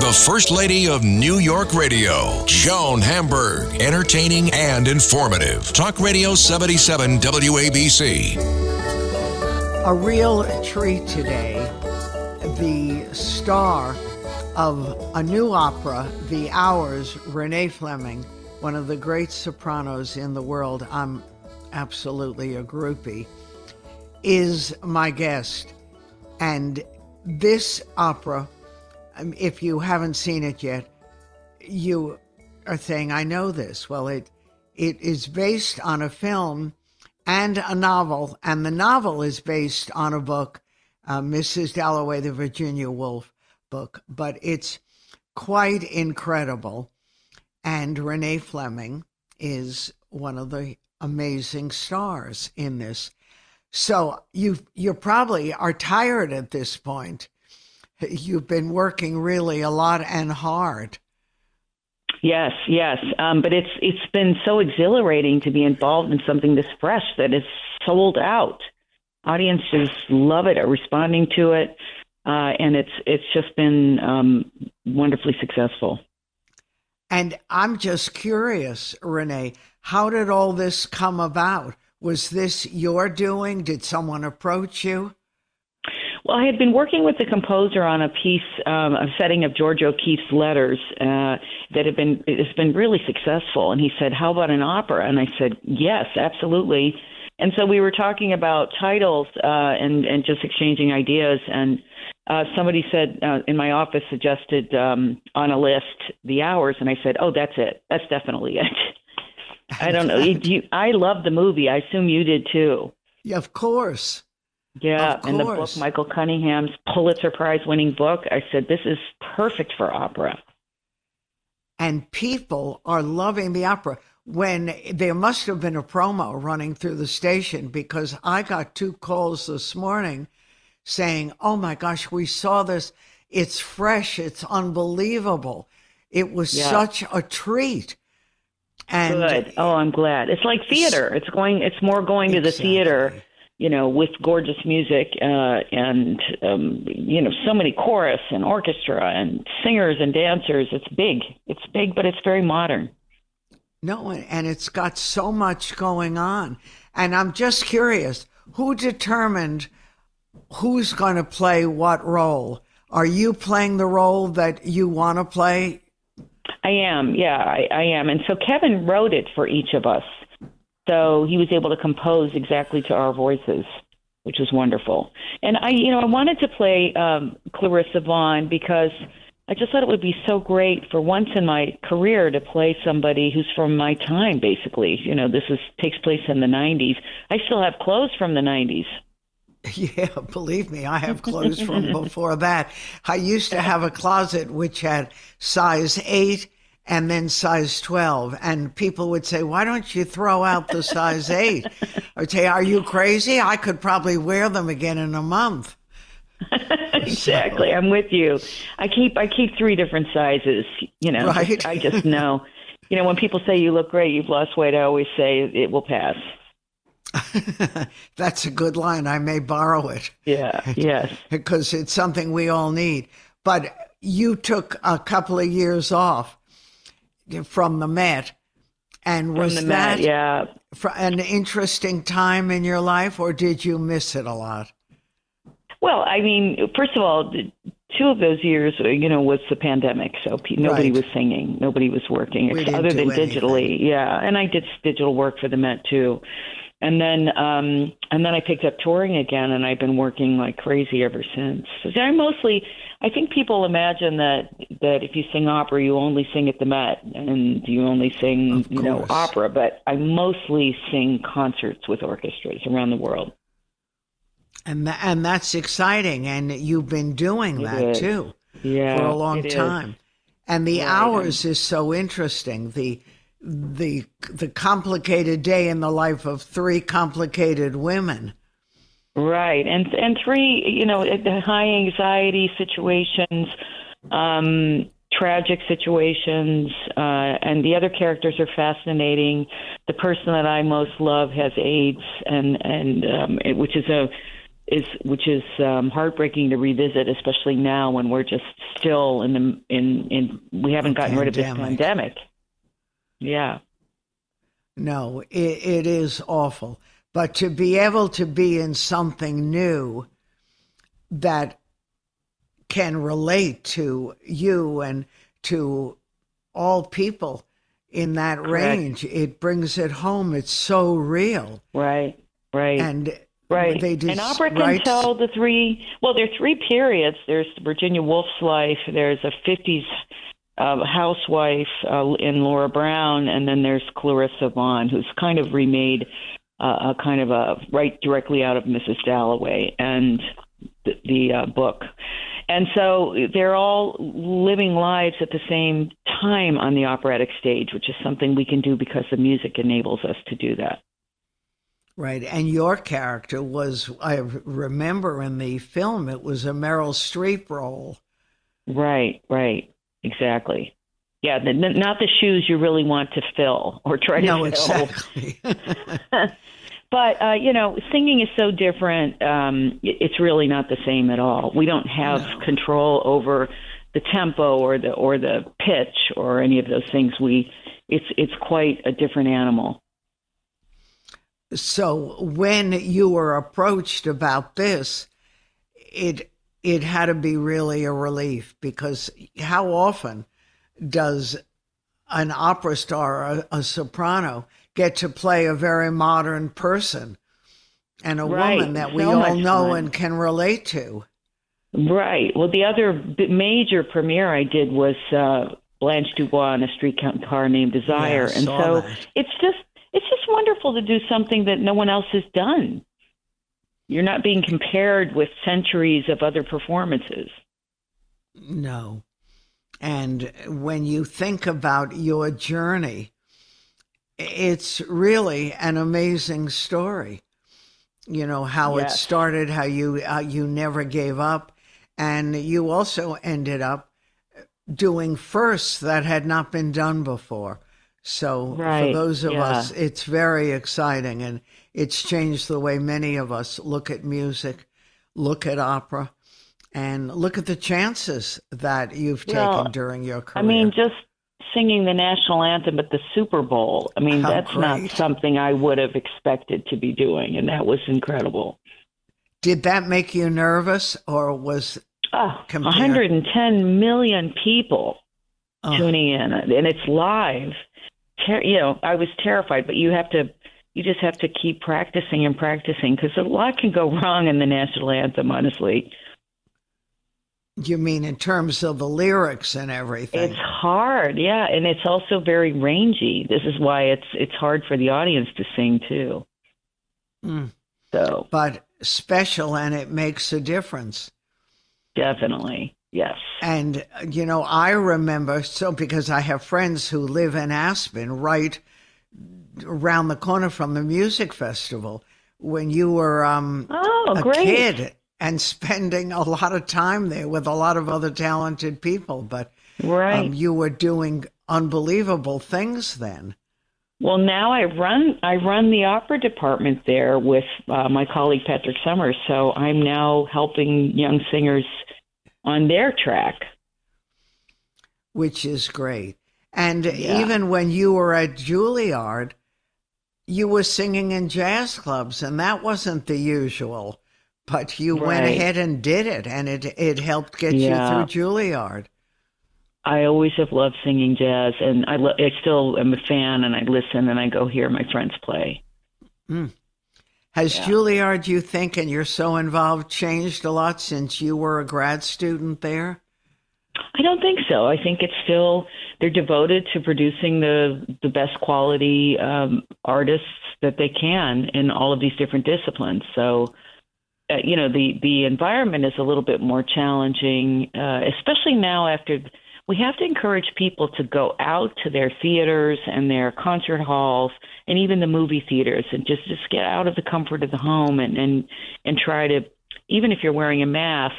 The First Lady of New York Radio, Joan Hamburg. Entertaining and informative. Talk Radio 77 WABC. A real treat today. The star of a new opera, The Hours, Renee Fleming, one of the great sopranos in the world. I'm absolutely a groupie, is my guest. And this opera if you haven't seen it yet, you are saying, I know this. Well, it it is based on a film and a novel, and the novel is based on a book, uh, Mrs. Dalloway, the Virginia Woolf book, but it's quite incredible. And Renee Fleming is one of the amazing stars in this. So you you probably are tired at this point you've been working really a lot and hard. Yes, yes, um, but it's it's been so exhilarating to be involved in something this fresh that is sold out. Audiences love it, are responding to it, uh, and it's it's just been um, wonderfully successful. And I'm just curious, Renee, how did all this come about? Was this your doing? Did someone approach you? Well, I had been working with the composer on a piece, um, a setting of Georgia O'Keeffe's letters uh, that had been has been really successful. And he said, "How about an opera?" And I said, "Yes, absolutely." And so we were talking about titles uh, and and just exchanging ideas. And uh, somebody said uh, in my office suggested um, on a list the hours, and I said, "Oh, that's it. That's definitely it." I don't know. You, I love the movie. I assume you did too. Yeah, of course. Yeah, and the book, Michael Cunningham's Pulitzer Prize winning book, I said, this is perfect for opera. And people are loving the opera. When there must have been a promo running through the station because I got two calls this morning saying, Oh my gosh, we saw this. It's fresh. It's unbelievable. It was yeah. such a treat. And Good. Oh, I'm glad. It's like theater. It's going. It's more going exactly. to the theater you know, with gorgeous music uh, and um, you know, so many chorus and orchestra and singers and dancers. It's big. It's big, but it's very modern. No, and it's got so much going on. And I'm just curious, who determined who's going to play what role? Are you playing the role that you want to play? I am, yeah, I, I am. And so Kevin wrote it for each of us. So he was able to compose exactly to our voices, which was wonderful. And I, you know, I wanted to play um, Clarissa Vaughn because I just thought it would be so great for once in my career to play somebody who's from my time, basically. You know, this is takes place in the '90s. I still have clothes from the '90s. Yeah, believe me, I have clothes from before that. I used to have a closet which had size eight and then size 12. And people would say, why don't you throw out the size 8? I would say, are you crazy? I could probably wear them again in a month. exactly. So. I'm with you. I keep I keep three different sizes, you know. Right. I just know. You know, when people say you look great, you've lost weight, I always say it will pass. That's a good line. I may borrow it. Yeah, yes. because it's something we all need. But you took a couple of years off from the Met. And was that yeah. an interesting time in your life, or did you miss it a lot? Well, I mean, first of all, two of those years, you know, was the pandemic, so nobody right. was singing, nobody was working, except other than digitally. Yeah, and I did digital work for the Met too, and then um, and then I picked up touring again, and I've been working like crazy ever since. So I mostly I think people imagine that that if you sing opera, you only sing at the Met and you only sing, you know, opera. But I mostly sing concerts with orchestras around the world. And th- and that's exciting, and you've been doing it that is. too. yeah, for a long time. Is. And the right. hours is so interesting. The the the complicated day in the life of three complicated women. Right, and and three, you know, the high anxiety situations, um, tragic situations, uh, and the other characters are fascinating. The person that I most love has AIDS, and and um, it, which is a is which is um, heartbreaking to revisit, especially now when we're just still in the in in we haven't gotten pandemic. rid of this pandemic. Yeah. No, it, it is awful. But to be able to be in something new that can relate to you and to all people in that Correct. range, it brings it home. It's so real. Right, right. And Right. They just, and opera can right? tell the three. Well, there are three periods. There's Virginia Woolf's life. There's a '50s uh, housewife uh, in Laura Brown, and then there's Clarissa Vaughn, who's kind of remade uh, a kind of a right directly out of Mrs. Dalloway and the, the uh, book. And so they're all living lives at the same time on the operatic stage, which is something we can do because the music enables us to do that. Right. And your character was, I remember in the film, it was a Meryl Streep role. Right, right. Exactly. Yeah, the, not the shoes you really want to fill or try to no, fill. exactly. but uh, you know, singing is so different. Um, it's really not the same at all. We don't have no. control over the tempo or the or the pitch or any of those things. We it's it's quite a different animal. So when you were approached about this, it it had to be really a relief because how often does an opera star, a, a soprano, get to play a very modern person and a right. woman that we so all know fun. and can relate to? Right. Well, the other major premiere I did was uh, Blanche Dubois in a streetcar named Desire, yeah, and so that. it's just it's just wonderful to do something that no one else has done. You're not being compared with centuries of other performances. No. And when you think about your journey, it's really an amazing story. You know how yes. it started, how you how you never gave up, and you also ended up doing firsts that had not been done before. So right. for those of yeah. us, it's very exciting and it's changed the way many of us look at music, look at opera, and look at the chances that you've well, taken during your career. I mean, just singing the national anthem at the Super Bowl. I mean, How that's great. not something I would have expected to be doing, and that was incredible. Did that make you nervous, or was ah, oh, 110 million people oh. tuning in, and it's live ter- you know, I was terrified, but you have to, you just have to keep practicing and practicing because a lot can go wrong in the national anthem, honestly. You mean in terms of the lyrics and everything? It's hard, yeah, and it's also very rangy. This is why it's it's hard for the audience to sing too. Mm. So, but special, and it makes a difference. Definitely. Yes. And, you know, I remember, so because I have friends who live in Aspen, right around the corner from the music festival, when you were um, oh, a great. kid and spending a lot of time there with a lot of other talented people. But right. um, you were doing unbelievable things then. Well, now I run I run the opera department there with uh, my colleague Patrick Summers. So I'm now helping young singers on their track. Which is great. And yeah. even when you were at Juilliard, you were singing in jazz clubs, and that wasn't the usual. But you right. went ahead and did it, and it it helped get yeah. you through Juilliard. I always have loved singing jazz, and I, lo- I still am a fan, and I listen and I go hear my friends play. Mm. Has yeah. Juilliard, you think, and you're so involved, changed a lot since you were a grad student there? I don't think so. I think it's still they're devoted to producing the the best quality um, artists that they can in all of these different disciplines. So uh, you know the the environment is a little bit more challenging, uh, especially now after we have to encourage people to go out to their theaters and their concert halls and even the movie theaters and just just get out of the comfort of the home and and and try to even if you're wearing a mask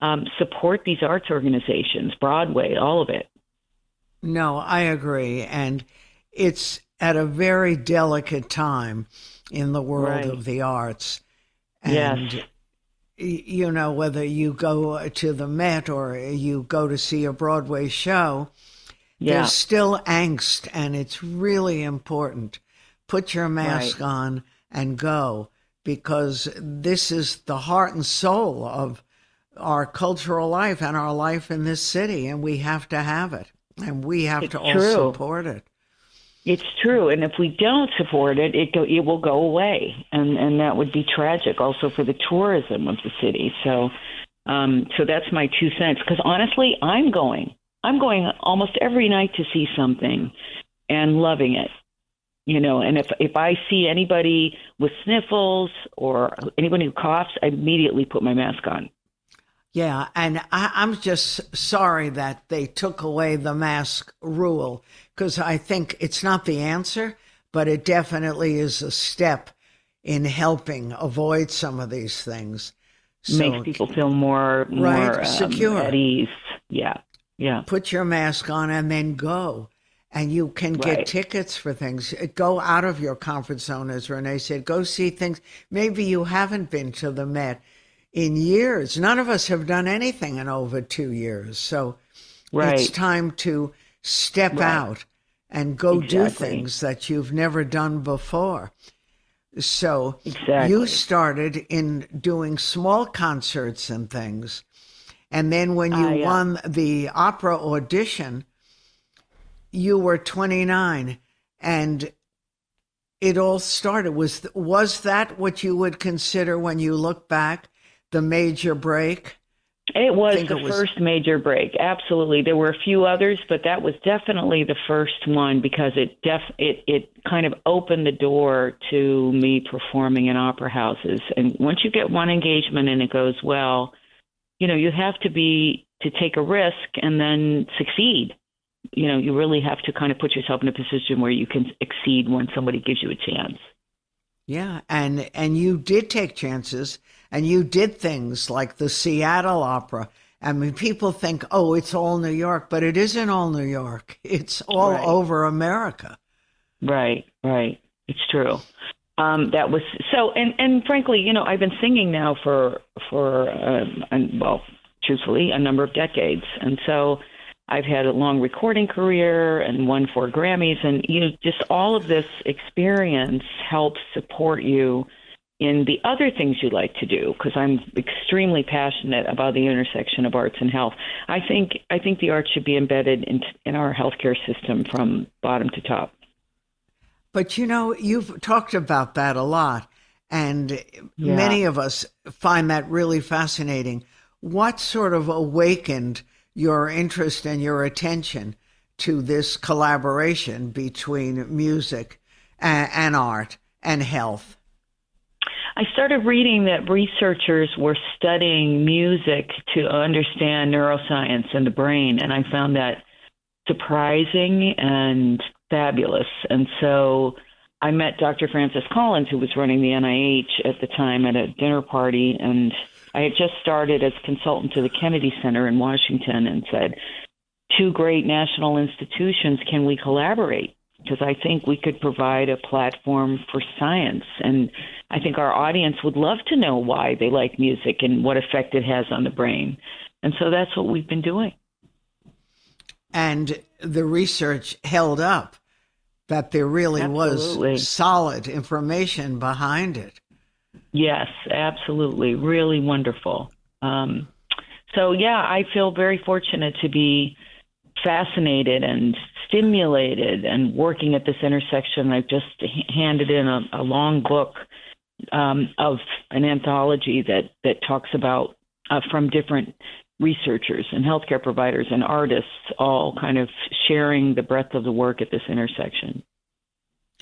um, support these arts organizations broadway all of it. No i agree. And it's at a very delicate time in the world right. of the arts and yes you know, whether you go to the Met or you go to see a Broadway show, yeah. there's still angst, and it's really important. Put your mask right. on and go because this is the heart and soul of our cultural life and our life in this city, and we have to have it, and we have it's to all support it. It's true, and if we don't support it, it go, it will go away, and and that would be tragic also for the tourism of the city. So, um, so that's my two cents. Because honestly, I'm going, I'm going almost every night to see something, and loving it. You know, and if if I see anybody with sniffles or anybody who coughs, I immediately put my mask on. Yeah, and I, am just sorry that they took away the mask rule because I think it's not the answer, but it definitely is a step in helping avoid some of these things. So, Makes people feel more, more right, um, secure at ease. Yeah, yeah. Put your mask on and then go. And you can get right. tickets for things. Go out of your comfort zone, as Renee said. Go see things. Maybe you haven't been to the Met in years. None of us have done anything in over two years. So right. it's time to step right. out and go exactly. do things that you've never done before. So exactly. you started in doing small concerts and things. And then when you uh, yeah. won the opera audition, you were 29 and it all started was was that what you would consider when you look back the major break it was the it was... first major break. Absolutely. There were a few others, but that was definitely the first one because it def it it kind of opened the door to me performing in opera houses. And once you get one engagement and it goes well, you know, you have to be to take a risk and then succeed. You know, you really have to kind of put yourself in a position where you can exceed when somebody gives you a chance. Yeah, and and you did take chances and you did things like the Seattle Opera. I mean, people think, oh, it's all New York, but it isn't all New York. It's all right. over America. Right, right. It's true. Um, that was so, and and frankly, you know, I've been singing now for for uh, well, truthfully, a number of decades, and so I've had a long recording career and won four Grammys, and you know, just all of this experience helps support you in the other things you like to do because I'm extremely passionate about the intersection of arts and health. I think I think the arts should be embedded in in our healthcare system from bottom to top. But you know, you've talked about that a lot and yeah. many of us find that really fascinating. What sort of awakened your interest and your attention to this collaboration between music and, and art and health? I started reading that researchers were studying music to understand neuroscience and the brain, and I found that surprising and fabulous. And so I met Dr. Francis Collins, who was running the NIH at the time, at a dinner party, and I had just started as consultant to the Kennedy Center in Washington and said, Two great national institutions, can we collaborate? because I think we could provide a platform for science. And I think our audience would love to know why they like music and what effect it has on the brain. And so that's what we've been doing. And the research held up that there really absolutely. was solid information behind it. Yes, absolutely. Really wonderful. Um, so, yeah, I feel very fortunate to be fascinated and stimulated and working at this intersection. I've just handed in a, a long book um, of an anthology that that talks about uh, from different researchers and healthcare providers and artists, all kind of sharing the breadth of the work at this intersection.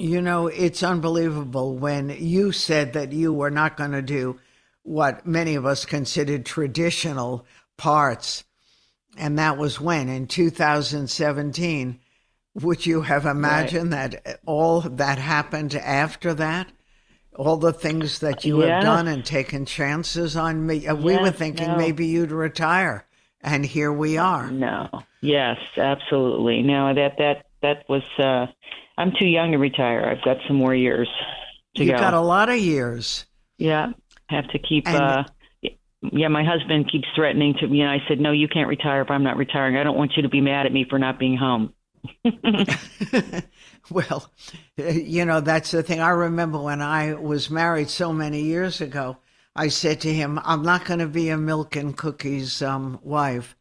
You know, it's unbelievable when you said that you were not going to do what many of us considered traditional parts. And that was when, in 2017. Would you have imagined right. that all that happened after that? All the things that you have done and taken chances on me. Yes, we were thinking no. maybe you'd retire, and here we are. No. Yes, absolutely. No, that that that was. Uh, I'm too young to retire. I've got some more years to You've go. got a lot of years. Yeah, have to keep. And, uh, yeah, my husband keeps threatening to me, and I said, "No, you can't retire if I'm not retiring. I don't want you to be mad at me for not being home." well, you know that's the thing. I remember when I was married so many years ago. I said to him, "I'm not going to be a milk and cookies um, wife.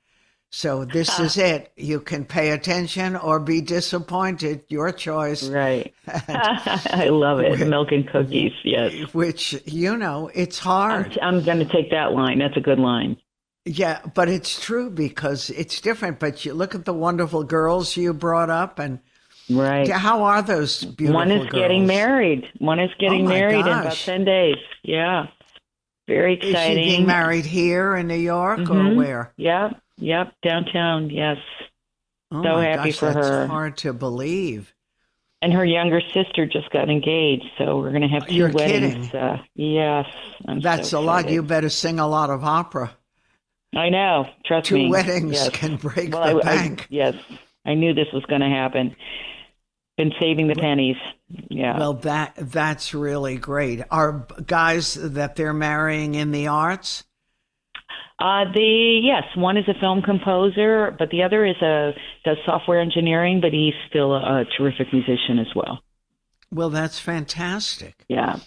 So this is it. You can pay attention or be disappointed. Your choice. Right. I love it. Milk and cookies. Yes. Which you know, it's hard. I'm, I'm going to take that line. That's a good line. Yeah, but it's true because it's different. But you look at the wonderful girls you brought up, and right. How are those beautiful? One is girls? getting married. One is getting oh married gosh. in about ten days. Yeah. Very exciting. Is she being married here in New York mm-hmm. or where? Yeah. Yep, downtown. Yes. Oh so happy gosh, for that's her. Hard to believe. And her younger sister just got engaged, so we're going to have 2 You're weddings. Uh, yes, I'm that's so a lot. You better sing a lot of opera. I know. Trust Two me. Two weddings yes. can break well, the I, bank. I, yes, I knew this was going to happen. Been saving the pennies. Yeah. Well, that that's really great. Are guys that they're marrying in the arts? Uh, the yes, one is a film composer, but the other is a does software engineering, but he's still a, a terrific musician as well. Well, that's fantastic. Yeah.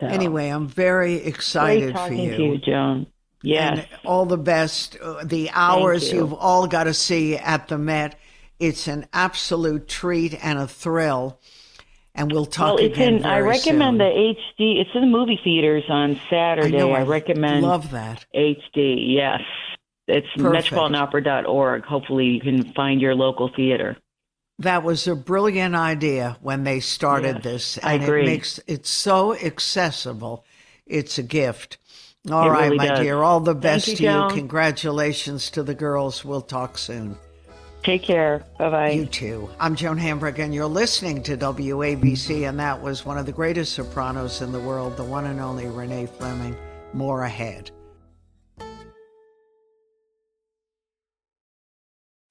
So, anyway, I'm very excited for you. To you, Joan. Yes. And all the best. The hours you. you've all got to see at the Met. It's an absolute treat and a thrill and we'll talk well, it's. In, I recommend soon. the HD. It's in the movie theaters on Saturday. I, know, I, I recommend. Love that HD. Yes, it's metropolitanopera.org. Hopefully, you can find your local theater. That was a brilliant idea when they started yes, this, and it makes it so accessible. It's a gift. All it right, really my does. dear. All the best you, to you. Joan. Congratulations to the girls. We'll talk soon. Take care. Bye bye. You too. I'm Joan Hamburg, and you're listening to WABC, and that was one of the greatest sopranos in the world, the one and only Renee Fleming. More ahead.